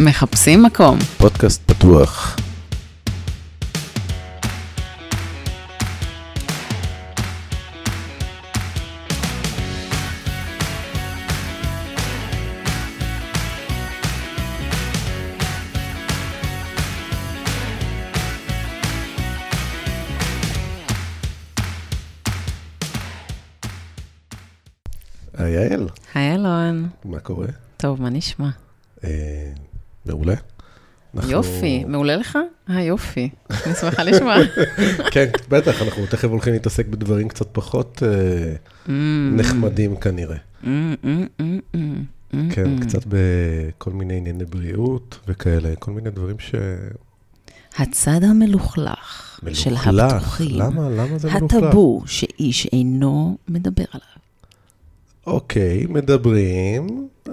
מחפשים מקום. פודקאסט פתוח. היי יעל, היי אלון. מה קורה? טוב, מה נשמע? מעולה. אנחנו- יופי, מעולה לך? אה, יופי. אני שמחה לשמוע. כן, בטח, אנחנו תכף הולכים להתעסק בדברים קצת פחות Mm, נחמדים כנראה. mm, mm, כן. קצת בכל מיני ענייני בריאות וכאלה, כל מיני דברים ש... הצד המלוכלך של. הפתוחים. למה? למה זה מלוכלך? הטאבו שאיש אינו מדבר עליו. אוקיי, מדברים, אה,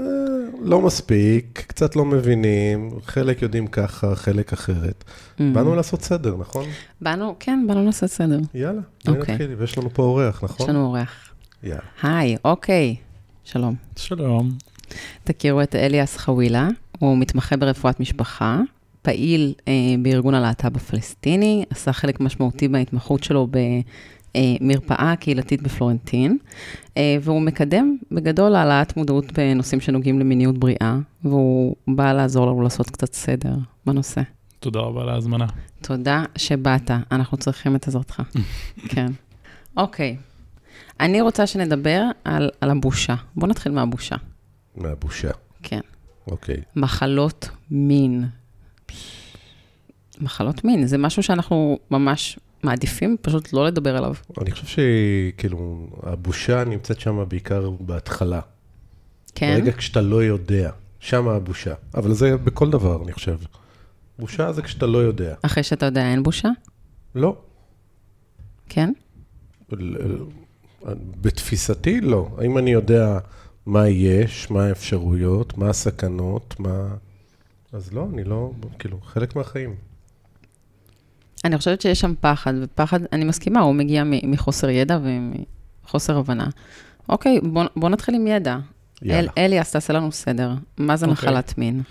לא מספיק, קצת לא מבינים, חלק יודעים ככה, חלק אחרת. Mm. באנו לעשות סדר, נכון? באנו, כן, באנו לעשות סדר. יאללה, בואי אוקיי. נתחיל, ויש לנו פה אורח, נכון? יש לנו אורח. יאללה. היי, אוקיי. שלום. שלום. תכירו את אליאס חווילה, הוא מתמחה ברפואת משפחה, פעיל אה, בארגון הלהט"ב הפלסטיני, עשה חלק משמעותי בהתמחות שלו במרפאה קהילתית בפלורנטין, אה, והוא מקדם בגדול העלאת מודעות בנושאים שנוגעים למיניות בריאה, והוא בא לעזור לנו לעשות קצת סדר בנושא. תודה רבה על ההזמנה. תודה שבאת, אנחנו צריכים את עזרתך. כן. אוקיי, אני רוצה שנדבר על, על הבושה. בואו נתחיל מהבושה. מהבושה, כן. אוקיי. מחלות מין. מחלות מין, זה משהו שאנחנו ממש מעדיפים פשוט לא לדבר עליו. אני חושב שכאילו, הבושה נמצאת שם בעיקר בהתחלה. כן? ברגע כשאתה לא יודע, שם הבושה. אבל זה בכל דבר, אני חושב. בושה זה כשאתה לא יודע. אחרי שאתה יודע אין בושה? לא. כן? בתפיסתי, לא. האם אני יודע מה יש, מה האפשרויות, מה הסכנות, מה... אז לא, אני לא, כאילו, חלק מהחיים. אני חושבת שיש שם פחד, ופחד, אני מסכימה, הוא מגיע מחוסר ידע ומחוסר הבנה. אוקיי, בוא, בוא נתחיל עם ידע. אל, יאללה. אליאס, תעשה לנו סדר. מה זה אוקיי. מחלת מין?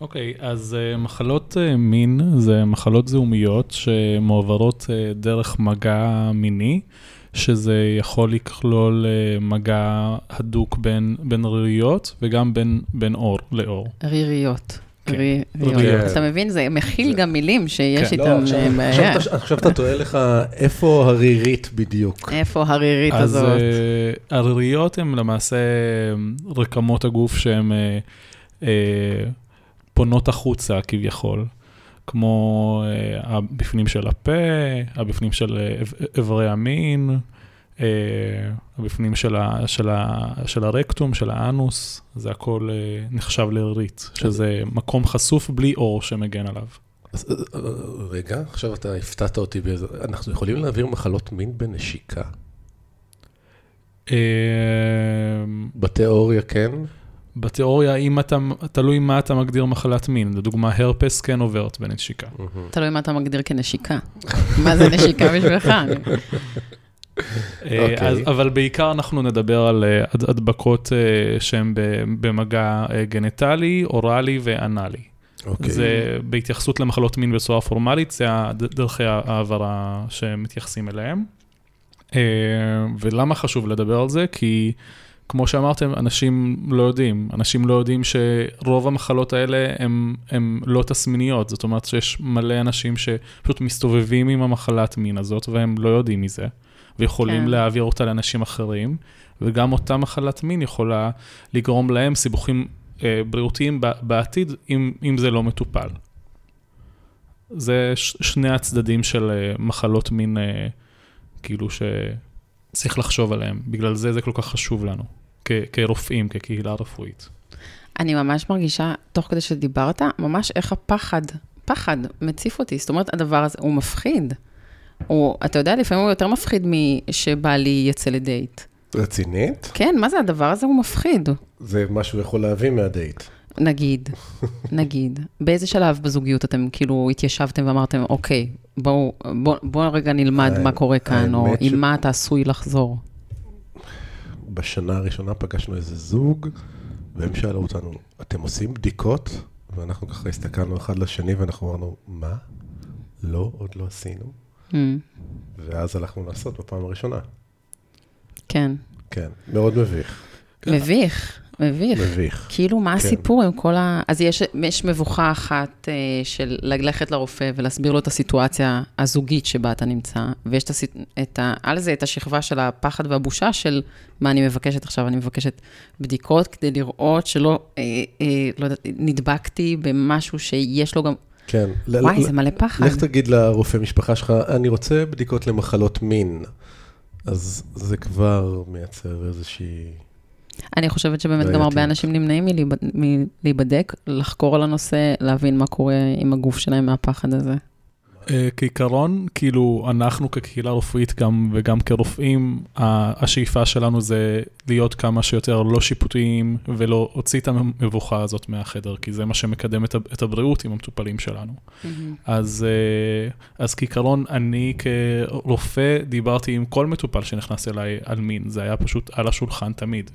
אוקיי, אז uh, מחלות uh, מין זה מחלות זיהומיות שמועברות uh, דרך מגע מיני, שזה יכול לכלול uh, מגע הדוק בין, בין ריריות וגם בין, בין אור לאור. ריריות. כן. אתה מבין? זה מכיל גם מילים שיש כן. איתן עכשיו- אה, עכשיו בעיה. אתה- עכשיו אתה טועה לך, איפה הרירית בדיוק? איפה הרירית אז הזאת? uh, הריריות הן למעשה אה, רקמות הגוף שהן פונות החוצה כביכול. כמו הבפנים של הפה, הבפנים של אה, איב- איברי המין, uh, הבפנים של, ה, של, ה, של הרקטום, של האנוס, זה הכל uh, נחשב לרירית, שזה מקום חשוף בלי אור שמגן עליו. אז, אה, אה, רגע, עכשיו אתה הפתעת אותי באיזה... אנחנו יכולים להעביר מחלות מין בנשיקה? בתיאוריה כן? בתיאוריה, אם אתה, תלוי מה אתה מגדיר מחלת מין, לדוגמה, הרפס כן עוברת בנשיקה. תלוי מה אתה מגדיר כנשיקה. מה זה נשיקה בשבילך? אה, אוקיי. אז, אבל בעיקר אנחנו נדבר על אה, הד- הדבקות אה, שהן במגע גנטלי, אוראלי ואנאלי. אוקיי. זה בהתייחסות למחלות מין בצורה פורמלית, זה דרכי ההעברה שמתייחסים אליהם. ולמה חשוב לדבר על זה? כי כמו שאמרתם, אנשים לא יודעים. אנשים לא יודעים שרוב המחלות האלה הן לא תסמיניות. זאת אומרת שיש מלא אנשים שפשוט מסתובבים עם המחלת מין הזאת והם לא יודעים מזה, ויכולים כן. להעביר אותה לאנשים אחרים, וגם אותה מחלת מין יכולה לגרום להם סיבוכים אה, בריאותיים בעתיד, אם, אם זה לא מטופל. זה ש- שני הצדדים של אה, מחלות מין, אה, כאילו שצריך לחשוב עליהם. בגלל זה זה כל כך חשוב לנו, כ- כרופאים, כקהילה רפואית. אני ממש מרגישה, תוך כדי שדיברת, ממש איך הפחד, פחד מציף אותי. זאת אומרת, הדבר הזה, הוא מפחיד. הוא, אתה יודע, לפעמים הוא יותר מפחיד משבעלי יצא לדייט. רצינית? כן, מה זה הדבר הזה? הוא מפחיד. זה מה שהוא יכול להביא מהדייט. נגיד, נגיד, באיזה שלב בזוגיות אתם כאילו התיישבתם ואמרתם, אוקיי, בואו בוא, בוא רגע נלמד מה קורה כאן, או ש- עם מה אתה עשוי לחזור. בשנה הראשונה פגשנו איזה זוג, והם שאלו אותנו, אתם עושים בדיקות? ואנחנו ככה הסתכלנו אחד לשני ואנחנו אמרנו, מה? לא, עוד לא עשינו. Mm, ואז הלכנו לעשות בפעם הראשונה. כן. כן, מאוד מביך. מביך, מביך. מביך. כאילו, מה כן. הסיפור עם כל ה... אז יש, יש מבוכה אחת אה, של ללכת לרופא ולהסביר לו את הסיטואציה הזוגית שבה אתה נמצא, ויש את, הסיט... את ה... על זה את השכבה של הפחד והבושה של מה אני מבקשת עכשיו. אני מבקשת בדיקות כדי לראות שלא, אה, אה, לא יודעת, נדבקתי במשהו שיש לו גם... כן. וואי, זה מלא פחד. לך תגיד לרופא משפחה שלך, אני רוצה בדיקות למחלות מין. אז זה כבר מייצר איזושהי... אני חושבת שבאמת גם. הרבה אנשים נמנעים מלהיבד- מלהיבדק, לחקור על הנושא, להבין מה קורה עם הגוף שלהם מהפחד הזה. אה, כעיקרון, כאילו, אנחנו כקהילה רפואית גם, וגם כרופאים, השאיפה שלנו זה להיות כמה שיותר לא שיפוטיים, ולא הוציא את המבוכה הזאת מהחדר, כי זה מה שמקדם את, הבריאות עם המטופלים שלנו. אז, אה, אז כעיקרון, אני כרופא דיברתי עם כל מטופל שנכנס אליי על מין, זה היה פשוט על השולחן תמיד.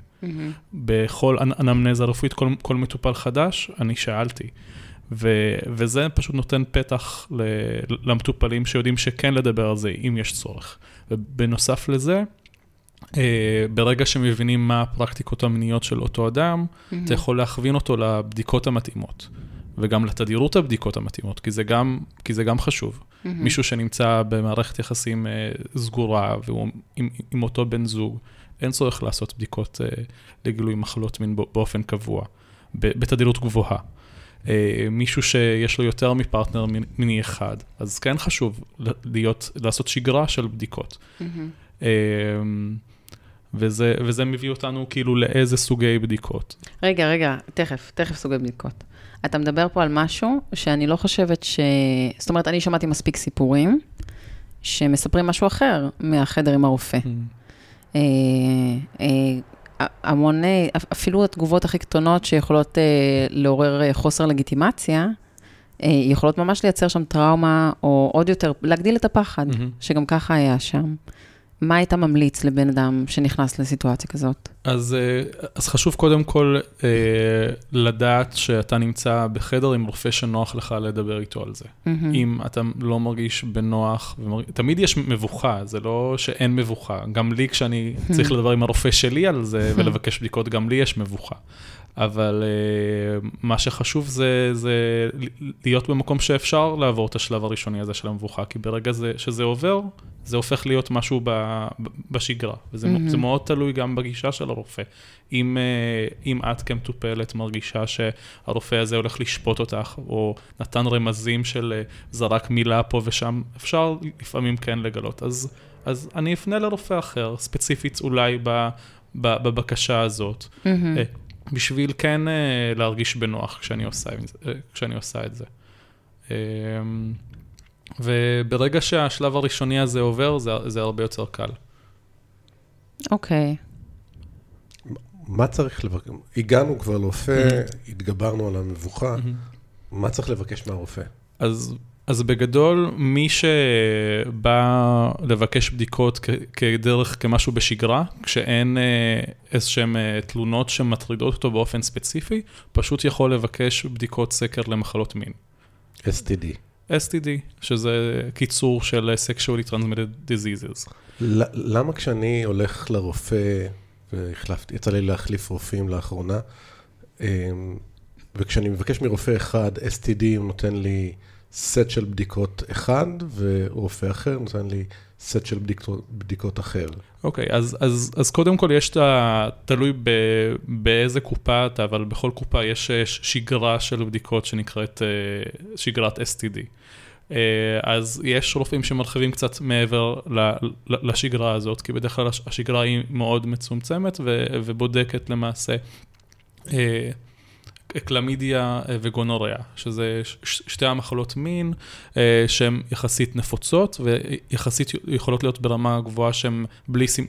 בכל אנ- אנמנזה רפואית, כל, כל מטופל חדש, אני שאלתי. ו, וזה פשוט נותן פתח ל, למטופלים שיודעים שכן לדבר על זה, אם יש צורך. ובנוסף לזה, אה, ברגע שמבינים מה הפרקטיקות המיניות של אותו אדם, אתה יכול להכווין אותו לבדיקות המתאימות, וגם לתדירות הבדיקות המתאימות, כי זה גם, כי זה גם חשוב. מישהו שנמצא במערכת יחסים אה, סגורה, והוא עם, עם אותו בן זוג, אין צורך לעשות בדיקות אה, לגילוי מחלות מין בא- באופן קבוע, בתדירות גבוהה. אה, מישהו שיש לו יותר מפרטנר מיני אחד, אז כן חשוב להיות, לעשות שגרה של בדיקות. אה, וזה, וזה מביא אותנו כאילו לאיזה סוגי בדיקות. רגע, רגע, תכף, תכף סוגי בדיקות. אתה מדבר פה על משהו שאני לא חושבת ש... זאת אומרת, אני שמעתי מספיק סיפורים שמספרים משהו אחר מהחדר עם הרופא. אה, אה, המון, אה, אפילו התגובות הכי קטנות שיכולות אה, לעורר אה, חוסר לגיטימציה, יכולות ממש לייצר שם טראומה, או עוד יותר, להגדיל את הפחד, מהמם. שגם ככה היה שם. מה היית ממליץ לבן אדם שנכנס לסיטואציה כזאת? אז, אה, אז חשוב קודם כל אה, לדעת שאתה נמצא בחדר עם רופא שנוח לך לדבר איתו על זה. מהמם. אם אתה לא מרגיש בנוח, ומרג... תמיד יש מבוכה, זה לא שאין מבוכה. גם לי, כשאני צריך לדבר עם הרופא שלי על זה ולבקש בדיקות, גם לי יש מבוכה. אבל uh, מה שחשוב זה, זה להיות במקום שאפשר לעבור את השלב הראשוני הזה של המבוכה, כי ברגע זה, שזה עובר, זה הופך להיות משהו ב, בשגרה, וזה. זה מאוד תלוי גם בגישה של הרופא. אם, uh, אם את כמטופלת מרגישה שהרופא הזה הולך לשפוט אותך, או נתן רמזים של uh, זרק מילה פה ושם, אפשר לפעמים כן לגלות. אז, אז אני אפנה לרופא אחר, ספציפית אולי ב, ב, בבקשה הזאת. מהמם. בשביל כן אה, להרגיש בנוח כשאני עושה, אה, כשאני עושה את זה. אה, וברגע שהשלב הראשוני הזה עובר, זה, זה הרבה יותר קל. אוקיי. מה צריך לבקש? הגענו כבר לרופא, התגברנו על המבוכה, מה צריך לבקש מהרופא? אז, אז בגדול, מי שבא לבקש בדיקות כדרך, כמשהו בשגרה, כשאין אה, איזשהן אה, תלונות שמטרידות אותו באופן ספציפי, פשוט יכול לבקש בדיקות סקר למחלות מין. STD. STD, שזה קיצור של sexually transmitted diseases. למה כשאני הולך לרופא, והחלפתי, יצא לי להחליף רופאים לאחרונה, אמ, וכשאני מבקש מרופא אחד STD, הוא נותן לי סט של בדיקות אחד, ורופא אחר נותן לי סט של בדיקות, בדיקות אחר. אוקיי, okay, אז, אז, אז קודם כל יש את ה... תלוי ב, באיזה קופה אתה, אבל בכל קופה יש שגרה של בדיקות שנקראת אה, שגרת STD. אה, אז יש רופאים שמרחיבים קצת מעבר לשגרה הזאת, כי בדרך כלל הש- השגרה היא מאוד מצומצמת ובודקת למעשה אה, קלמידיה וגונוריה, שזה שתי המחלות מין אה, שהן יחסית נפוצות ויחסית יכולות להיות ברמה גבוהה שהן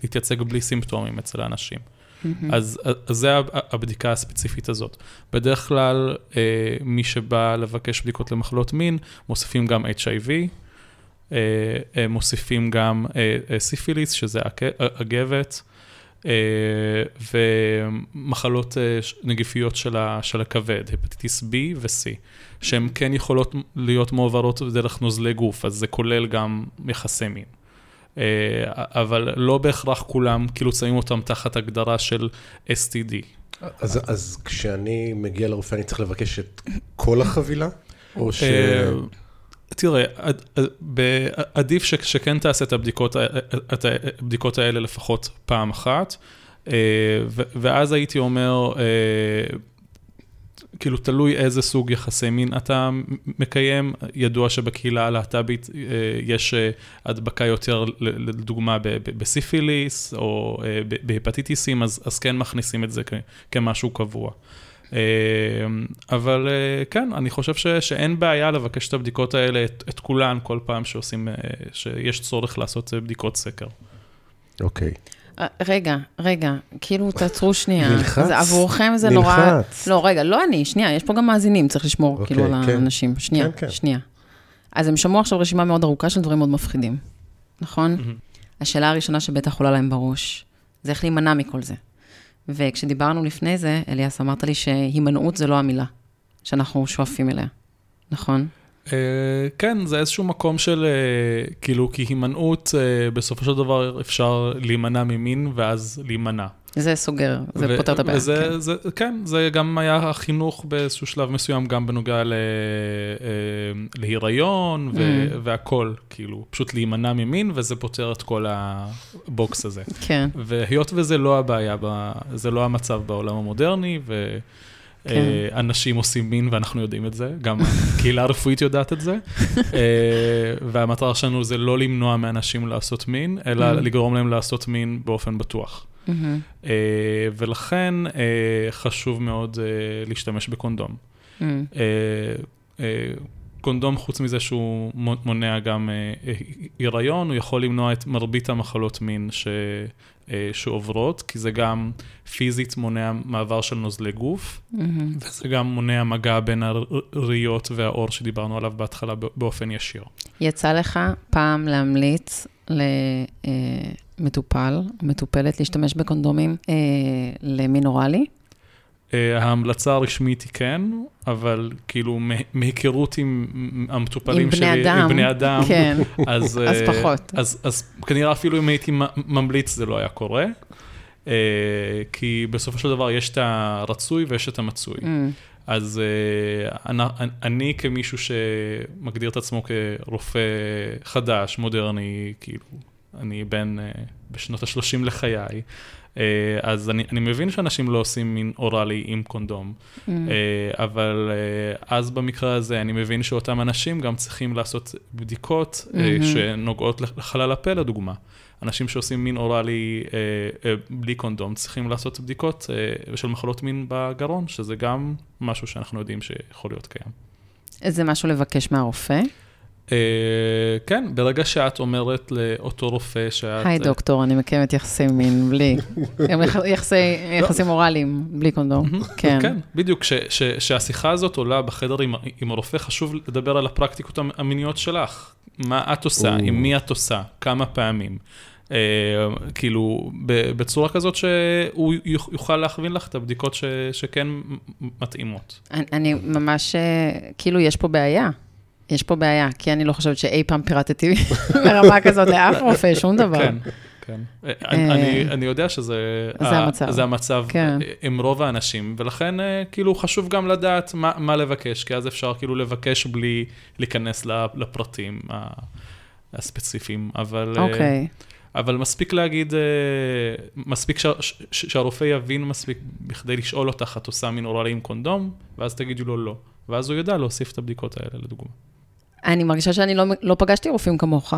להתייצג בלי סימפטומים אצל האנשים. מהמם. אז, אז זה הבדיקה הספציפית הזאת. בדרך כלל, אה, מי שבא לבקש בדיקות למחלות מין, מוסיפים גם HIV, אה, מוסיפים גם אה, סיפיליס, שזה אה, ומחלות אה, נגיפיות של הכבד, הפטיטיס B ו-C, שהן כן יכולות להיות מועברות דרך נוזלי גוף, אז זה כולל גם יחסי מין. אה, אבל לא בהכרח כולם, כאילו שמים אותם תחת הגדרה של STD. אז, אז כשאני מגיע לרופא, אני צריך לבקש את כל החבילה? או ש... אה, תראה, עדיף שכן תעשה את הבדיקות, את הבדיקות האלה לפחות פעם אחת, אה, ואז הייתי אומר, אה, כאילו תלוי איזה סוג יחסי מין אתה מקיים, ידוע שבקהילה הלהט"בית אה, יש הדבקה יותר, לדוגמה בסיפיליס או בהפטיטיסים, אז, אז כן מכניסים את זה כמשהו קבוע. אה, אבל אה, כן, אני חושב ש, שאין בעיה לבקש את הבדיקות האלה, את, את כולן, כל פעם שעושים, אה, שיש צורך לעשות בדיקות סקר. אוקיי. אה, רגע, רגע, כאילו, תעצרו שנייה. נלחץ. זה, עבורכם זה נורא... נלחץ. לא, רגע, לא אני, שנייה, יש פה גם מאזינים, צריך לשמור אוקיי, כאילו על כן. האנשים. שנייה, כן, כן. שנייה. אז הם שמעו עכשיו רשימה מאוד ארוכה של דברים מאוד מפחידים, נכון? השאלה הראשונה שבטח עולה להם בראש, זה איך להימנע מכל זה. וכשדיברנו לפני זה, אליאס, אמרת לי שהימנעות זה לא המילה שאנחנו שואפים אליה, נכון? אה, כן, זה איזשהו מקום של, אה, כאילו, כי הימנעות, אה, בסופו של דבר אפשר להימנע ממין ואז להימנע. זה סוגר, זה ו- פותר את הבעיה. וזה, כן. זה, כן, זה גם היה החינוך באיזשהו שלב מסוים, גם בנוגע ל, אה, להיריון ו, Mm. והכל, כאילו, פשוט להימנע ממין, וזה פותר את כל הבוקס הזה. כן, והיות וזה לא הבעיה, זה לא המצב בעולם המודרני, ו... כן. אה, אנשים עושים מין ואנחנו יודעים את זה, גם הקהילה הרפואית יודעת את זה, אה, והמטרה שלנו זה לא למנוע מאנשים לעשות מין, אלא Mm. לגרום להם לעשות מין באופן בטוח. אה, ולכן אה, חשוב מאוד אה, להשתמש בקונדום. אה, קונדום, חוץ מזה שהוא מו- מונע גם היריון, הוא יכול למנוע את מרבית המחלות מין ש, שעוברות, כי זה גם פיזית מונע מעבר של נוזלי גוף, מהמם. וזה גם מונע מגע בין הראיות והאור שדיברנו עליו בהתחלה באופן ישיר. יצא לך פעם להמליץ למטופל או מטופלת להשתמש בקונדומים אה, למין אוראלי? אה, ההמלצה הרשמית היא כן, אבל כאילו מה- מהיכרות עם המטופלים עם בני שלי, אדם. עם בני אדם, כן, אז, אז אה, פחות. אז, אז כנראה אפילו אם הייתי ממליץ זה לא היה קורה, אה, כי בסופו של דבר יש את הרצוי ויש את המצוי. מהמם, אז אני, אני כמישהו שמגדיר את עצמו כרופא חדש, מודרני, כאילו, אני בן אה, בשנות ה-30 לחיי, אה, אז אני, אני מבין שאנשים לא עושים מין אוראלי עם קונדום, מהמם. אה, אבל אז במקרה הזה אני מבין שאותם אנשים גם צריכים לעשות בדיקות מהמם. שנוגעות לחלל הפה לדוגמה. אנשים שעושים מין אוראלי בלי קונדום צריכים לעשות בדיקות של מחלות מין בגרון, שזה גם משהו שאנחנו יודעים שיכול להיות קיים. זה משהו לבקש מהרופא? אה, כן, ברגע שאת אומרת לאותו רופא שאת... היי אה, דוקטור, אני מקיימת יחסי מין בלי, יחסי- יחסים אוראליים, בלי קונדום. כן. כן, בדיוק, ש- ש- שהשיחה הזאת עולה בחדר עם, עם הרופא, חשוב לדבר על הפרקטיקות המ- המיניות שלך. מה את עושה. עם מי את עושה, כמה פעמים. אה, כאילו, ב- בצורה כזאת שהוא יוכ- יוכל להכווין לך את הבדיקות ש- שכן מתאימות. אני- אני ממש, כאילו, יש פה בעיה. יש פה בעיה, כי אני לא חושבת שאי פעם פירטתי ברמה כזאת לאף רופא, שום דבר. כן, כן. אני, יודע שזה... זה המצב. זה המצב כן. אה, עם רוב האנשים, ולכן כאילו חשוב גם לדעת מה, לבקש, כי אז אפשר כאילו לבקש בלי להיכנס לפרטים הספציפיים, אבל... אוקיי. אבל מספיק להגיד, מספיק שהרופא יבין מספיק בכדי לשאול אותך, את עושה מין אוראלי עם קונדום, ואז תגידו לו לא. ואז הוא ידע להוסיף את הבדיקות האלה, לדוגמה. אני מרגישה שאני לא, לא פגשתי רופאים כמוך.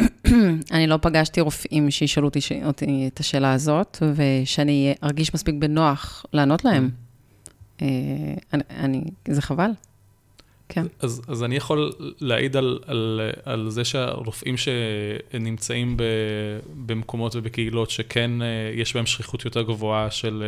אני לא פגשתי רופאים שישאלו אותי, אותי את השאלה הזאת, ושאני ארגיש מספיק בנוח לענות להם. אה, אני, אני, זה חבל. כן. אז, אז אני יכול להעיד על, על, על זה שהרופאים שנמצאים ב, במקומות ובקהילות שכן אה, יש בהם שכיחות יותר גבוהה של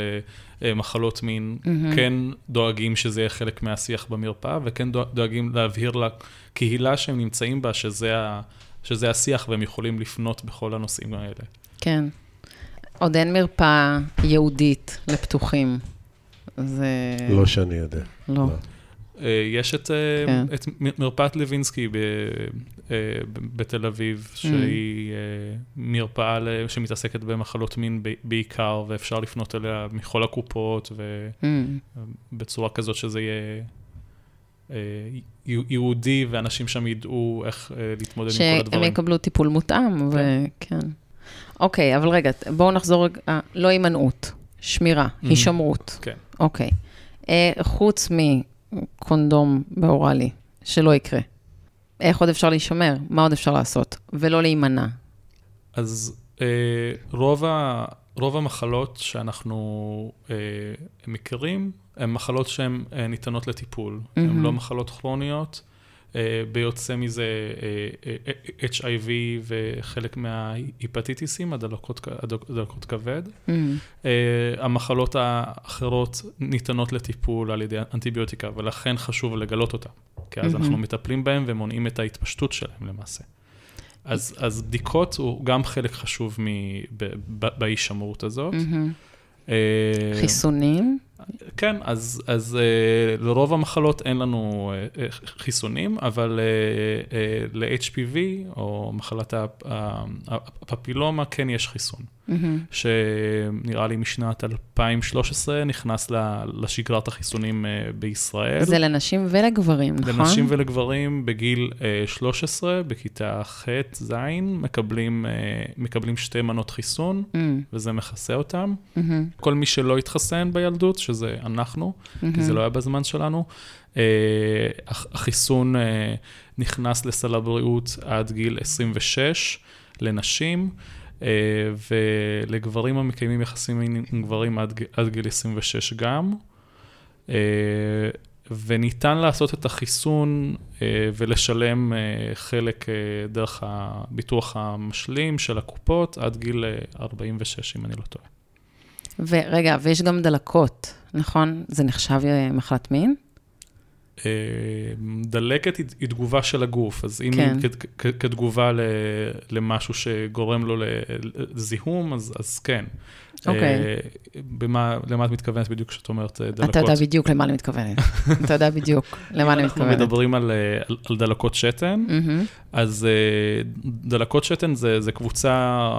אה, אה, מחלות מין, מהמם. כן דואגים שזה יהיה חלק מהשיח במרפאה, וכן דואג- דואגים להבהיר לקהילה שהם נמצאים בה שזה, ה, שזה השיח והם יכולים לפנות בכל הנושאים האלה. כן. עוד אין מרפאה ייעודית לפתוחים. זה... לא שאני יודע. לא. אה, יש את, אה, כן. את מ- מרפאת לוינסקי ב, אה, בתל אביב, שהיא אה, מרפאה שמתעסקת במחלות מין בעיקר, ואפשר לפנות אליה מכל הקופות, Mm. ובצורה כזאת שזה יהיה אה, י- ייעודי, ואנשים שם ידעו איך אה, להתמודד עם כל שהם הדברים. יקבלו טיפול מותאם, כן. וכן. אוקיי, אבל רגע, בואו נחזור אה, לא הימנעות, שמירה, Mhm. הישמרות. כן. אוקיי. אה, חוץ מקונדום באוראלי, שלא יקרה. איך עוד אפשר להישמר? מה עוד אפשר לעשות? ולא להימנע. אז אה, רוב, ה, רוב המחלות שאנחנו אה, מכירים, הן מחלות שהן אה, ניתנות לטיפול. הן מהמם. לא מחלות כרוניות. אה, ביוצא מזה אה, אה, HIV וחלק מההיפטיטיסים, הדלקות, הדלקות כבד. Mm. אה, המחלות האחרות ניתנות לטיפול על ידי אנטיביוטיקה, ולכן חשוב לגלות אותן. כי אז מהמם. אנחנו מטפלים בהם ומונעים את ההתפשטות שלהם למעשה. אז, אז בדיקות הוא גם חלק חשוב מ, ב, ב, בהישמרות הזאת. מהמם. אה, חיסונים? כן, אז, אז אה, לרוב המחלות אין לנו אה, חיסונים, אבל אה, אה, ל-HPV, או מחלת הפפילומה, כן יש חיסון. מהמם. שנראה לי משנת 2013 נכנס לשגרת החיסונים אה, בישראל. זה לנשים ולגברים, נכון? לנשים ולגברים בגיל אה, 13, בכיתה ח'-ז', מקבלים, אה, מקבלים שתי מנות חיסון, Mm, וזה מכסה אותם. מהמם, כל מי שלא התחסן בילדות, שזה אנחנו, כי זה מהמם. לא היה בזמן שלנו, אה, הח- החיסון אה, נכנס לסל הבריאות עד גיל 26 לנשים, אה, ולגברים המקיימים יחסים עם גברים עד, עד גיל 26 גם. אה, וניתן לעשות את החיסון אה, ולשלם אה, חלק אה, דרך הביטוח המשלים של הקופות עד גיל אה, 46, אם אני לא טועה. ורגע, ויש גם דלקות, נכון? זה נחשב אה, מחלת מין? דלקת היא, תגובה של הגוף, אז אם כן. היא כתגובה למשהו שגורם לו לזיהום, אז, אז כן. אוקיי. אה, במה, למה את מתכוונת בדיוק כשאת אומרת אה, דלקות? אתה יודע בדיוק למה אני מתכוונת. אתה יודע בדיוק למה אני מתכוונת. אנחנו מדברים על, אה, על, על דלקות שתן, אז דלקות שתן זה, זה קבוצה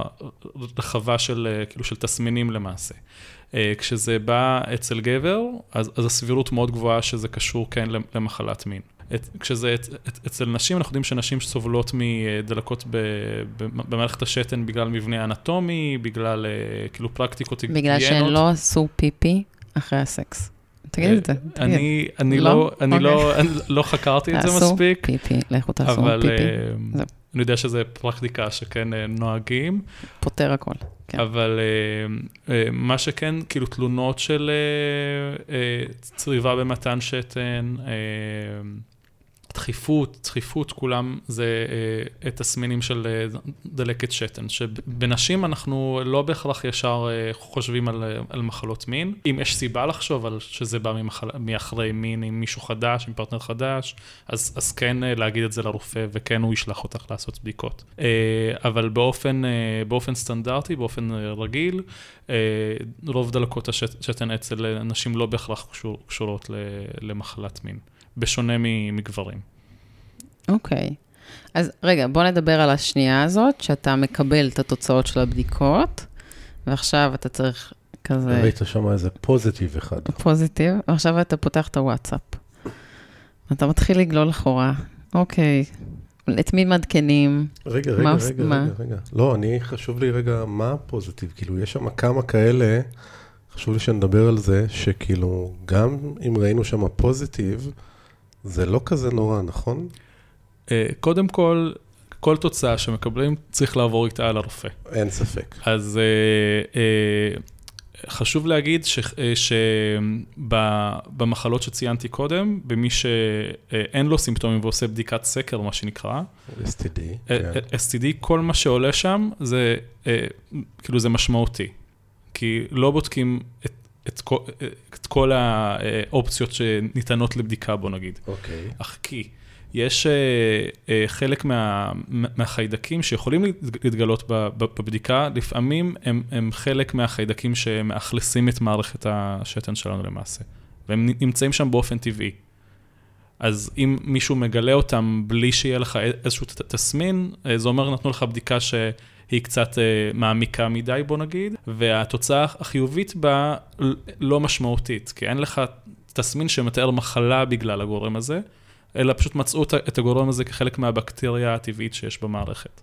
רחבה של, כאילו של תסמינים למעשה. אה, כשזה בא אצל גבר, אז, אז הסבירות מאוד גבוהה שזה קשור כן למחלת מין. את, כשזה את, את, אצל נשים, אנחנו יודעים שנשים סובלות מדלקות ב, ב, במערכת השתן בגלל מבנה אנטומי, בגלל אה, כאילו פרקטיקות בגלל שהן היגיינות. לא עשו פיפי אחרי הסקס. תגיד את זה, תגיד. אני, אני, לא? לא, אני לא, אוקיי. לא חקרתי את זה תעשו מספיק. פיפי, לכו תעשו פיפי, אה. אני יודע שזו פרקטיקה שכן אה, נוהגים, פותר הכל. כן. אבל אה, אה, מה שכן, כאילו תלונות של צריבה במתן שתן, דחיפות, דחיפות, כולם זה אה, תסמינים של אה, דלקת שתן, שבנשים אנחנו לא בהכרח ישר אה, חושבים על, אה, על מחלות מין. אם יש סיבה לחשוב על שזה בא ממחל, מאחרי מין עם מישהו חדש, עם פרטנר חדש, אז, אז כן אה, להגיד את זה לרופא, וכן הוא ישלח אותך לעשות בדיקות. אה, אבל באופן, אה, באופן סטנדרטי, באופן אה, רגיל, אה, רוב דלקות השתן אצל נשים לא בהכרח קשור, קשורות למחלת מין. בשונה מגברים. אוקיי. אז רגע, בוא נדבר על השנייה הזאת, שאתה מקבל את התוצאות של הבדיקות, ועכשיו אתה צריך כזה ראית שם איזה פוזיטיב אחד. פוזיטיב, ועכשיו אתה פותח את הוואטסאפ. אתה מתחיל לגלול אחורה. אוקיי, את מי מעדכנים? רגע, מה רגע, עוש- רגע, מה? רגע, רגע. לא, אני, חשוב לי רגע, מה הפוזיטיב? כאילו, יש שם כמה כאלה, חשוב לי שנדבר על זה, שכאילו, גם אם ראינו שם פוזיטיב, זה לא כזה נורא, נכון? אה, קודם כל, כל תוצאה שמקבלים צריך לעבור איתה על הרופא. אין ספק. אז אה, אה, חשוב להגיד שבמחלות שציינתי קודם, במי שאין לו סימפטומים ועושה בדיקת סקר, מה שנקרא, STD, אה, כן. STD, כל מה שעולה שם זה, אה, כאילו זה משמעותי. כי לא בודקים את, את, כל, את כל האופציות שניתנות לבדיקה, בוא נגיד. אוקיי. אך כי יש אה, אה, חלק מה, מהחיידקים שיכולים להתגלות בבדיקה, לפעמים הם, הם חלק מהחיידקים שמאכלסים את מערכת השתן שלנו למעשה, והם נמצאים שם באופן טבעי. אז אם מישהו מגלה אותם בלי שיהיה לך איזשהו תסמין, אה, זה אומר נתנו לך בדיקה שהיא קצת מעמיקה מדי, בוא נגיד, והתוצאה החיובית בה לא משמעותית, כי אין לך תסמין שמתאר מחלה בגלל הגורם הזה. אלא פשוט מצאו את הגורם הזה כחלק מהבקטריה הטבעית שיש במערכת.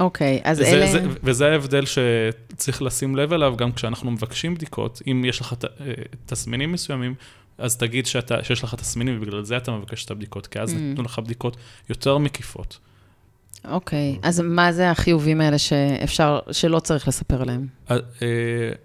אוקיי, אז וזה, אלה... זה, וזה ההבדל שצריך לשים לב אליו גם כשאנחנו מבקשים בדיקות. אם יש לך אה, תסמינים מסוימים, אז תגיד שאתה, שיש לך תסמינים ובגלל זה אתה מבקש את הבדיקות, כי אז mm. נתנו לך בדיקות יותר מקיפות. אוקיי, אז מה זה החיובים האלה שאפשר, שלא צריך לספר עליהם? אה,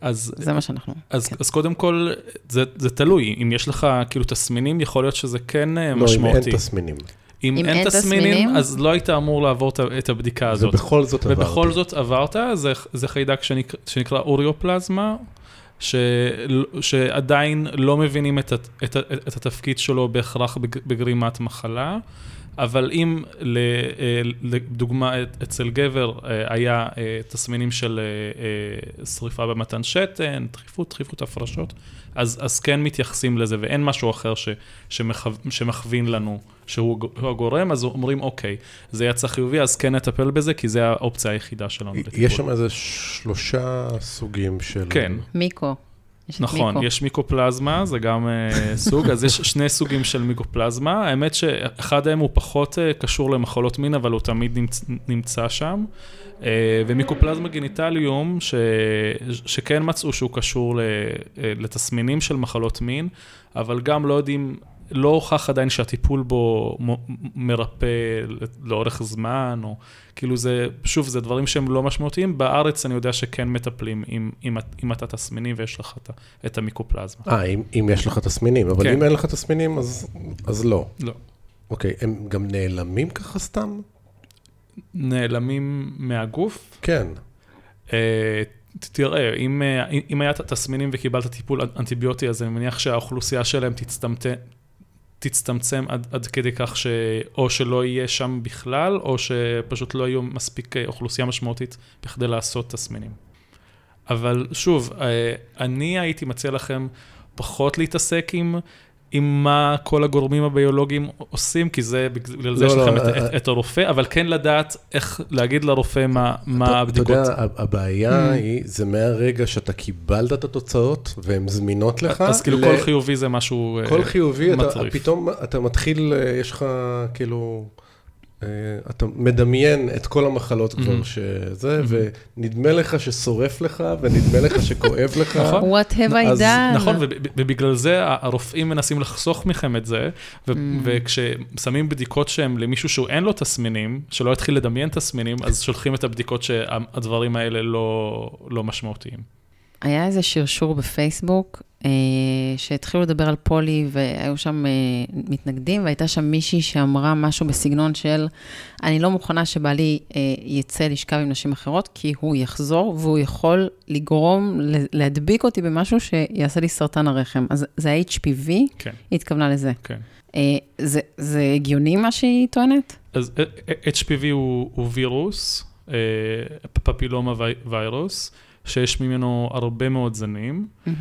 אז... זה מה שאנחנו... אז, כן. אז קודם כל, זה, זה תלוי. אם יש לך כאילו תסמינים, יכול להיות שזה כן אה, לא, משמעותי. לא, אם אין תסמינים. אם, אם אין, אין תסמינים, תסמינים, אז לא היית אמור לעבור את הבדיקה הזאת. ובכל זאת עברת. ובכל זאת עברת, זה, זה חיידק שנקרא, שנקרא אוריופלזמה, ש, שעדיין לא מבינים את, את, את, את התפקיד שלו בהכרח בגרימת מחלה. אבל אם אה, לדוגמה אצל גבר אה, היה אה, תסמינים של שריפה במתן שתן, דחיפות, דחיפות הפרשות, אז, אז כן מתייחסים לזה ואין משהו אחר ש, שמכו, שמכווין לנו שהוא הגורם, אז אומרים אוקיי, זה יצא חיובי, אז כן נטפל בזה, כי זה האופציה היחידה שלנו לטיפול. יש שם איזה שלושה סוגים של... כן. מיקו. יש נכון, מיקו. יש מיקופלזמה, זה גם uh, סוג, אז יש שני סוגים של מיקופלזמה. האמת שאחד מהם הוא פחות uh, קשור למחלות מין, אבל הוא תמיד נמצ, נמצא שם. Uh, ומיקופלזמה גניטליום, ש, שכן מצאו שהוא קשור לתסמינים של מחלות מין, אבל גם לא יודעים לא הוכח עדיין שהטיפול בו מרפא לאורך זמן, או כאילו זה, שוב, זה דברים שהם לא משמעותיים. בארץ אני יודע שכן מטפלים אם, אם, אם אתה תסמינים ויש לך את, את המיקופלזמה. אה, אם, אם יש לך תסמינים, אבל כן. אם אין לך תסמינים, אז, אז לא. לא. אוקיי, הם גם נעלמים ככה סתם? נעלמים מהגוף? כן. Uh, תראה, אם, אם היה תסמינים וקיבלת טיפול אנטיביוטי, אז אני מניח שהאוכלוסייה שלהם תצטמצם, תצטמצם עד, עד כדי כך שאו שלא יהיה שם בכלל, או שפשוט לא יהיו מספיק אה, אוכלוסייה משמעותית בכדי לעשות תסמינים. אבל שוב, אה, אני הייתי מציע לכם פחות להתעסק עם עם מה כל הגורמים הביולוגיים עושים, כי זה, בגלל זה לא, יש לכם לא, את, את, את הרופא, אבל כן לדעת איך להגיד לרופא מה, מה הבדיקות. אתה יודע, הבעיה mm. היא, זה מהרגע שאתה קיבלת את התוצאות והן זמינות לך. אז כאילו ל... כל חיובי זה משהו מטריף. כל חיובי, אתה, פתאום אתה מתחיל, אה, יש לך כאילו... אה, אתה מדמיין את כל המחלות כבר mm-hmm. שזה, mm-hmm. ונדמה לך ששורף לך, ונדמה לך שכואב לך. נכון. What have I done? נכון, ובגלל זה הרופאים מנסים לחסוך מכם את זה, mm. וכששמים בדיקות שהן למישהו שאין לו תסמינים, שלא יתחיל לדמיין תסמינים, אז שולחים את הבדיקות שהדברים האלה לא, לא משמעותיים. היה איזה שרשור בפייסבוק, אה, שהתחילו לדבר על פולי, והיו שם אה, מתנגדים, והייתה שם מישהי שאמרה משהו בסגנון של, אני לא מוכנה שבעלי אה, יצא לשכב עם נשים אחרות, כי הוא יחזור, והוא יכול לגרום, להדביק אותי במשהו שיעשה לי סרטן הרחם. אז זה ה-HPV? כן. היא התכוונה לזה. כן. אה, זה, זה הגיוני מה שהיא טוענת? אז אה, אה, HPV הוא, הוא וירוס, אה, פפילומה ויירוס. שיש ממנו הרבה מאוד זנים, mm-hmm.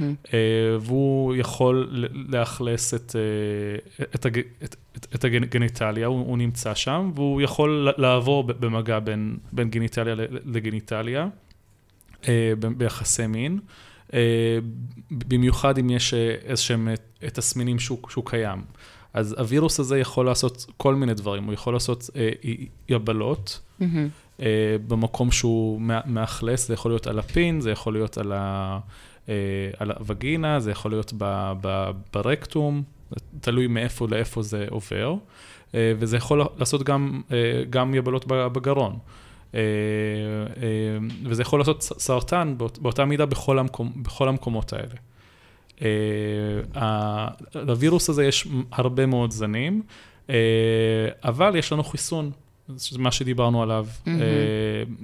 והוא יכול לאכלס את, אה, את, הג, את, את, את הגניטליה, הוא, הוא נמצא שם, והוא יכול לעבור במגע בין, בין גניטליה לגניטליה, אה, ביחסי מין. במיוחד אם יש איזשהם תסמינים שהוא, שהוא קיים. אז הווירוס הזה יכול לעשות כל מיני דברים, הוא יכול לעשות יבלות, mm-hmm. אה, במקום שהוא מאכלס, זה יכול להיות על הפין, זה יכול להיות על, ה, אה, על הווגינה, זה יכול להיות ב, ב, ברקטום, תלוי מאיפה לאיפה זה עובר, אה, וזה יכול לעשות גם, גם יבלות בגרון. וזה יכול לעשות סרטן באותה מידה בכל, המקומ, בכל המקומות האלה. לווירוס הזה יש הרבה מאוד זנים, אבל יש לנו חיסון מה שדיברנו עליו. אה,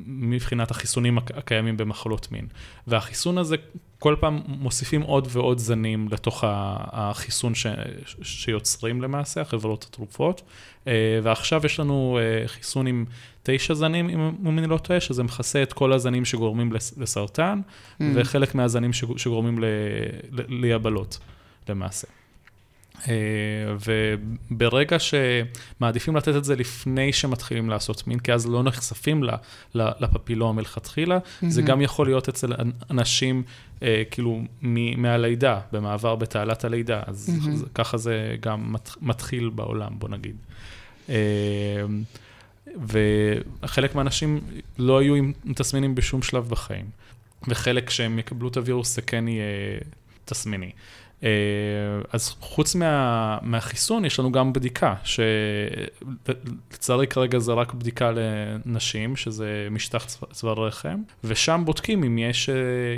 מבחינת החיסונים הק- הקיימים במחלות מין. והחיסון הזה, כל פעם מוסיפים עוד ועוד זנים לתוך החיסון ש, שיוצרים למעשה, החברות התרופות. אה, ועכשיו יש לנו אה, חיסון עם תשע זנים, אם אני לא טועה, שזה מכסה את כל הזנים שגורמים לס- לסרטן, Mm. וחלק מהזנים שג- שגורמים ל- ל- ליבלות, למעשה. אה, וברגע שמעדיפים לתת את זה לפני שמתחילים לעשות מין, כי אז לא נחשפים לפפילום מלכתחילה, זה גם יכול להיות אצל אנ- אנשים, אה, כאילו, מהלידה, במעבר בתעלת הלידה, אז מהמם. זה- ככה זה גם מת- מתחיל בעולם, בוא נגיד. אה, וחלק מהאנשים לא היו עם תסמינים בשום שלב בחיים, וחלק שהם יקבלו את הווירוס זה כן יהיה תסמיני. אה, אז חוץ מה, מהחיסון, יש לנו גם בדיקה, שלצערי כרגע זה רק בדיקה לנשים, שזה משטח צוואר- רחם, ושם בודקים אם יש אה,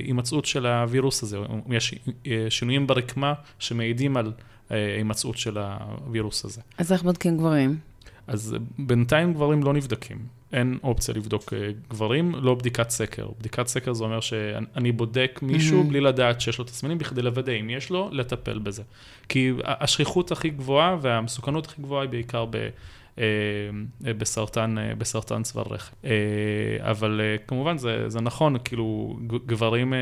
הימצאות של הווירוס הזה, אם יש אה, שינויים ברקמה שמעידים על הימצאות של הווירוס הזה. אז איך בודקים גברים? אז בינתיים גברים לא נבדקים. אין אופציה לבדוק אה, גברים, לא בדיקת סקר. בדיקת סקר זה אומר שאני בודק מישהו Mhm. בלי לדעת שיש לו תסמינים, בכדי לוודא אם יש לו, לטפל בזה. כי השכיחות הכי גבוהה והמסוכנות הכי גבוהה היא בעיקר ב... אה, אה, בסרטן, בסרטן צוואר רחם. אבל כמובן זה, זה נכון, כאילו גברים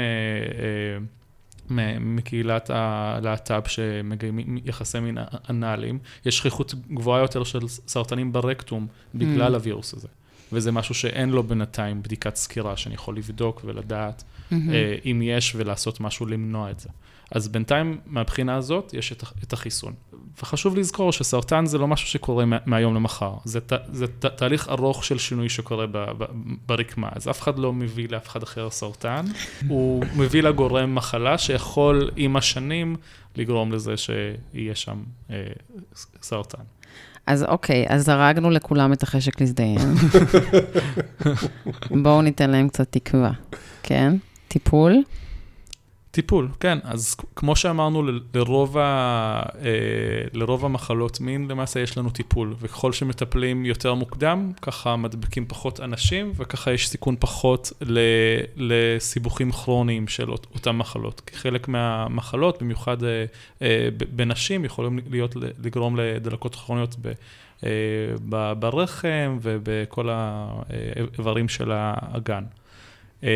מקהילת הלהט"ב שמגיימים יחסי מין אנאליים, יש שכיחות גבוהה יותר של סרטנים ברקטום בגלל Mm. הווירוס הזה. וזה משהו שאין לו בינתיים בדיקת סקירה שאני יכול לבדוק ולדעת מהמם. אה, אם יש ולעשות משהו למנוע את זה. אז בינתיים, מהבחינה הזאת, יש את, את החיסון. וחשוב לזכור שסרטן זה לא משהו שקורה מה, מהיום למחר. זה, ת, זה ת, תהליך ארוך של שינוי שקורה ב, ב, ברקמה. אז אף אחד לא מביא לאף אחד אחר סרטן, הוא מביא לגורם מחלה שיכול עם השנים לגרום לזה שיהיה שם אה, סרטן. אז אוקיי, אז הרגנו לכולם את החשק להזדיין. בואו ניתן להם קצת תקווה, כן? טיפול? טיפול, כן. אז כמו שאמרנו, לרוב, ה, אה, לרוב המחלות מין, למעשה יש לנו טיפול. וככל שמטפלים יותר מוקדם, ככה מדבקים פחות אנשים, וככה יש סיכון פחות לסיבוכים כרוניים של אות- אותן מחלות. כי חלק מהמחלות, במיוחד אה, אה, בנשים, יכולים להיות, לגרום לדלקות כרוניות ב- ברחם ובכל האיברים של האגן. אה,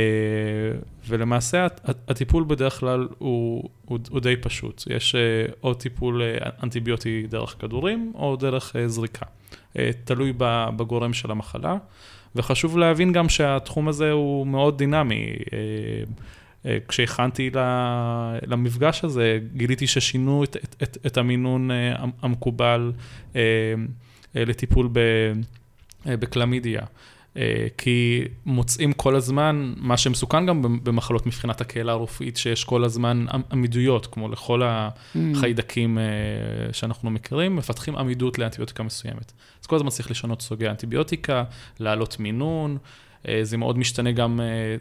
ולמעשה הט- הט- הטיפול בדרך כלל הוא, הוא, הוא די פשוט. יש אה, או טיפול אה, אנטיביוטי דרך כדורים או דרך זריקה. תלוי בגורם של המחלה. וחשוב להבין גם שהתחום הזה הוא מאוד דינמי. כשהכנתי למפגש הזה, גיליתי ששינו את, את, את, את המינון המ- המקובל לטיפול בקלמידיה. אה, כי מוצאים כל הזמן, מה שמסוכן גם במחלות מבחינת הקהילה הרפואית, שיש כל הזמן עמ- עמידויות, כמו לכל החיידקים אה, שאנחנו מכירים, מפתחים עמידות לאנטיביוטיקה מסוימת. אז כל הזמן צריך לשנות סוגי אנטיביוטיקה, להעלות מינון, זה מאוד משתנה גם אה,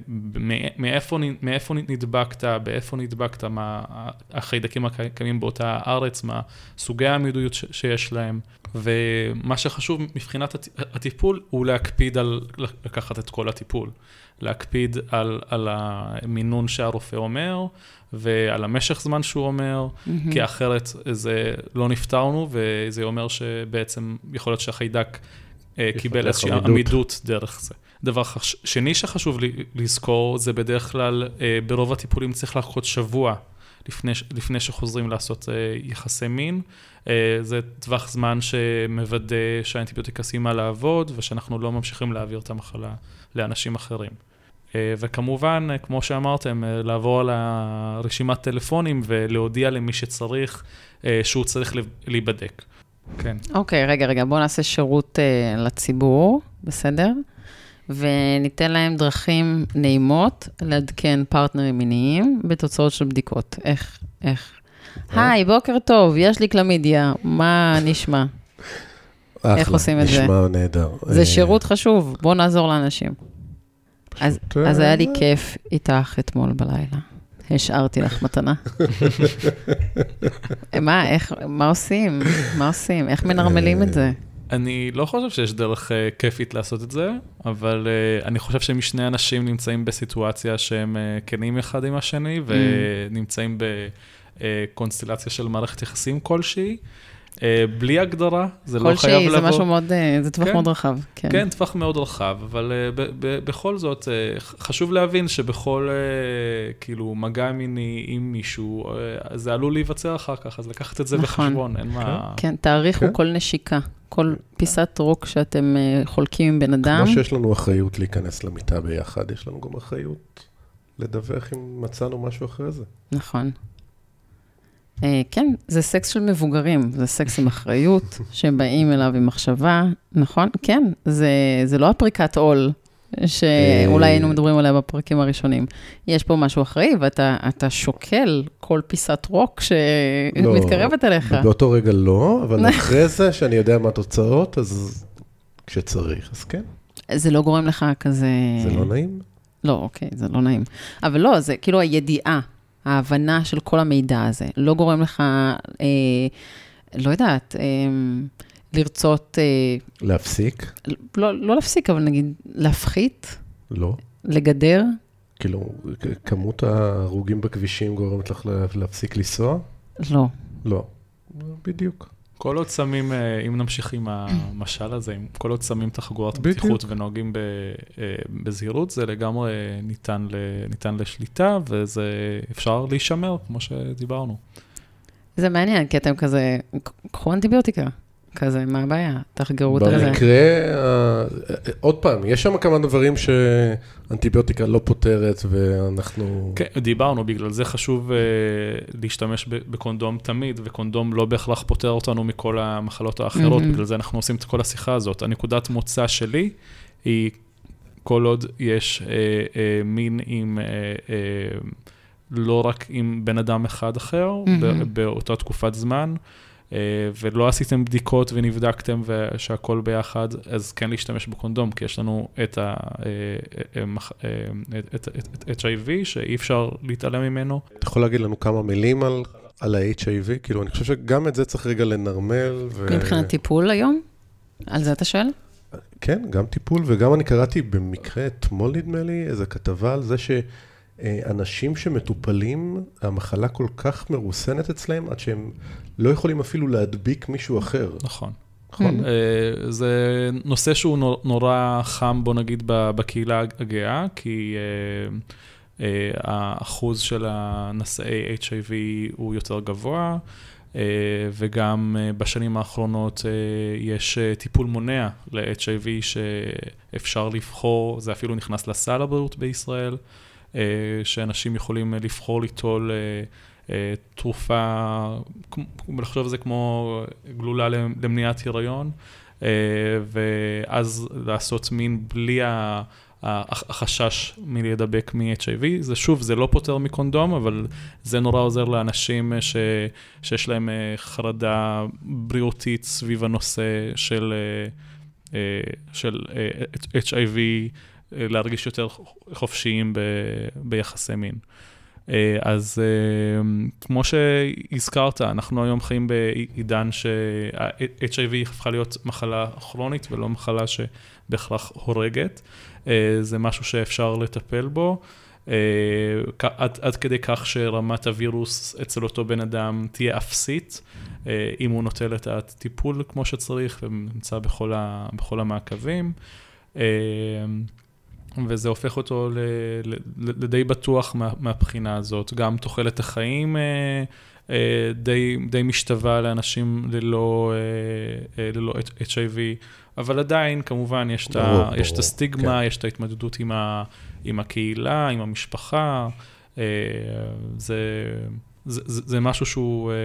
מאיפה, מאיפה נדבקת, באיפה נדבקת, מה החיידקים הקיימים באותה הארץ, מה סוגי העמידויות שיש להם. ומה שחשוב מבחינת הט- הטיפול הוא להקפיד על לקחת את כל הטיפול. להקפיד על, על המינון שהרופא אומר ועל המשך זמן שהוא אומר, מהמם. כי אחרת זה לא נפטרנו וזה אומר שבעצם יכול להיות שהחיידק אה, קיבל יפתח איזושהי עמידות. עמידות דרך זה. דבר חש- שני שחשוב לי לזכור זה בדרך כלל אה, ברוב הטיפולים צריך לחכות שבוע לפני, לפני שחוזרים לעשות אה, יחסי מין. אה, זה טווח זמן שמוודא שהאנטיביוטיקה סיימה לעבוד ושאנחנו לא ממשיכים להעביר את המחלה לאנשים אחרים. אה, וכמובן, אה, כמו שאמרתם, אה, לעבור על הרשימת טלפונים ולהודיע למי שצריך אה, שהוא צריך להיבדק. כן. אוקיי, רגע, רגע, בואו נעשה שירות uh, לציבור, בסדר? וניתן להם דרכים נעימות לעדכן פרטנרים מיניים בתוצאות של בדיקות. איך, איך? היי, בוקר טוב, יש לי קלמידיה, מה נשמע? איך עושים את זה? נשמע נהדר. זה אה, שירות חשוב, בואו נעזור לאנשים. אז, אז היה לי אה, כיף איתך אתמול בלילה. השארתי לך מתנה. מה, איך, מה עושים? מה עושים? איך מנרמלים את זה? אני לא חושב שיש דרך uh, כיפית לעשות את זה, אבל uh, אני חושב שאם שני אנשים נמצאים בסיטואציה שהם uh, כנים אחד עם השני, Mm. ונמצאים בקונסטלציה של מערכת יחסים כלשהי, בלי הגדרה, זה לא חייב כלשהי, לבוא... זה משהו מאוד, אה, זה טווח כן. מאוד רחב. כן. כן, טווח מאוד רחב, אבל uh, ב- ב- בכל זאת, חשוב להבין שבכל כאילו מגע מיני עם מישהו, זה עלול להיווצר אחר כך, אז לקחת את זה נכון. בחשבון, אין מה... כן, תעריכו כן. כל נשיקה, כל פיסת רוק שאתם אה, חולקים עם בן אדם. כמו שיש לנו אחריות להיכנס למיטה ביחד, יש לנו גם אחריות לדווח אם מצאנו משהו אחרי זה. נכון. אה, כן, זה סקס של מבוגרים, זה סקס עם אחריות, שבאים אליו עם מחשבה, נכון? כן, זה, זה לא הפריקת עול שאולי היינו מדברים עליה בפרקים הראשונים. יש פה משהו אחראי, ואתה אתה שוקל כל פיסת רוק לא, שמתקרבת אליך. באותו רגע לא, אבל אחרי זה, שאני יודע מה התוצאות, אז כשצריך, אז כן. זה לא גורם לך כזה... זה לא נעים? לא, אוקיי, זה לא נעים. אבל לא, זה כאילו הידיעה, ההבנה של כל המידע הזה, לא גורם לך, אה, לא יודעת, אה, לרצות, אה, להפסיק? לא, לא להפסיק, אבל נגיד להפחית, לא. לגדר. כאילו, כמות ההרוגים בכבישים גורמת לך לה- להפסיק לנסוע? לא. לא. בדיוק. כל עוד שמים, אה, אם נמשיך עם המשל הזה, אם כל עוד שמים את החגורת בדיוק. בטיחות ונוהגים ב- אה, בזהירות, זה לגמרי ניתן, ל- ניתן לשליטה, וזה אפשר להישמר, כמו שדיברנו. זה מעניין, כי אתם כזה, קחו אנטיביוטיקה. כזה, מה הבעיה? תחגרו את זה. במקרה, ה- עוד פעם, יש שם כמה דברים שאנטיביוטיקה לא פותרת, ואנחנו... כן, דיברנו, בגלל זה חשוב uh, להשתמש בקונדום תמיד, וקונדום לא בהכרח פותר אותנו מכל המחלות האחרות. בגלל זה אנחנו עושים את כל השיחה הזאת. הנקודת מוצא שלי היא, כל עוד יש uh, מין עם, לא רק עם בן אדם אחד אחר. באותה תקופת זמן, ולא עשיתם בדיקות ונבדקתם שהכל ביחד, אז כן להשתמש בקונדום, כי יש לנו את ה... אה, אה, אה, שאי אפשר להתעלם ממנו. אתה יכול להגיד לנו כמה מילים על, על ה-HIV? כאילו, אני חושב שגם את זה צריך רגע לנרמל. ו... מבחינת טיפול היום? על זה אתה שואל? כן, גם טיפול, וגם אני קראתי במקרה אתמול, נדמה לי, איזו כתבה על זה שאנשים שמטופלים, המחלה כל כך מרוסנת אצלהם, עד שהם לא יכולים אפילו להדביק מישהו אחר. נכון. נכון? אה, זה נושא שהוא נו- נורא חם, בוא נגיד, בקהילה הגאה, כי אה, אה, האחוז של הנשאי HIV הוא יותר גבוה, וגם בשנים האחרונות יש טיפול מונע ל-HIV שאפשר לבחור, זה אפילו נכנס לסל הבריאות בישראל, שאנשים יכולים אה, לבחור ליטול אה, אה, תרופה, לחשוב על זה כמו גלולה למניעת הריון, אה, ואז לעשות מין בלי החשש מלהידבק מ-HIV. זה שוב, זה לא פותר מקונדום, אבל זה נורא עוזר לאנשים ש, שיש להם אה, חרדה בריאותית סביב הנושא של, אה, אה, של אה, HIV, אה, להרגיש יותר חופשיים ב, ביחסי מין. אה, אז אה, כמו שהזכרת, אנחנו היום חיים בעידן שה-HIV הפכה להיות מחלה כרונית ולא מחלה שבהכרח הורגת. אה, זה משהו שאפשר לטפל בו. אה, עד, עד כדי כך שרמת הווירוס אצל אותו בן אדם תהיה אפסית, אה, אם הוא נוטל את הטיפול כמו שצריך ונמצא בכל, ה, בכל המעקבים. וזה הופך אותו ל, ל, ל, לדי בטוח מה, מהבחינה הזאת. גם תוחלת החיים אה, אה, די, די משתווה לאנשים ללא, אה, אה, ללא HIV, אבל עדיין, כמובן, יש, ברור, ה, יש את ברור, הסטיגמה, כן. יש את ההתמודדות עם, ה, עם הקהילה, עם המשפחה. אה, זה, זה, זה, זה משהו שהוא אה,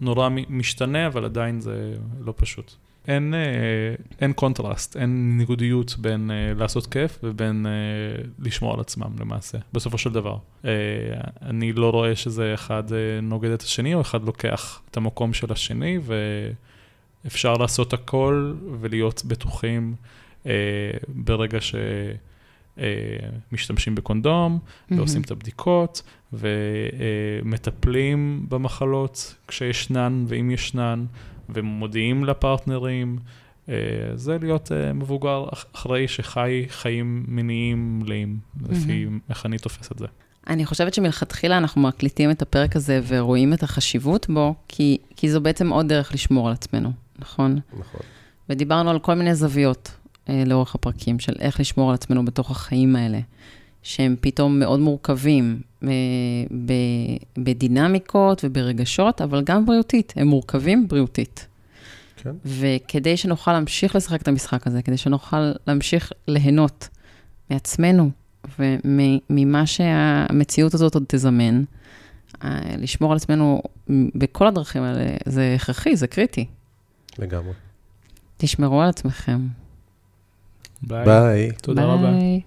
נורא משתנה, אבל עדיין זה לא פשוט. אין, אה, אין קונטרסט, אין ניגודיות בין אה, לעשות כיף ובין אה, לשמור על עצמם למעשה, בסופו של דבר. אה, אני לא רואה שזה אחד אה, נוגד את השני, או אחד לוקח את המקום של השני, ואפשר לעשות הכל ולהיות בטוחים אה, ברגע שמשתמשים בקונדום, ועושים את הבדיקות, ומטפלים במחלות כשישנן ואם ישנן, ומודיעים לפרטנרים, אה, זה להיות אה, מבוגר אח- אחראי שחי חיים מיניים מלאים, לפי איך אני תופס את זה. אני חושבת שמלכתחילה אנחנו מקליטים את הפרק הזה ורואים את החשיבות בו, כי, כי זו בעצם עוד דרך לשמור על עצמנו, נכון? נכון. ודיברנו על כל מיני זוויות אה, לאורך הפרקים, של איך לשמור על עצמנו בתוך החיים האלה, שהם פתאום מאוד מורכבים אה, ב, בדינמיקות וברגשות, אבל גם בריאותית, הם מורכבים בריאותית. כן. וכדי שנוכל להמשיך לשחק את המשחק הזה, כדי שנוכל להמשיך ליהנות מעצמנו וממה שהמציאות הזאת עוד תזמן, אה, לשמור על עצמנו בכל הדרכים האלה, זה הכרחי, זה קריטי. לגמרי. תשמרו על עצמכם. ביי. ביי. תודה רבה. ביי.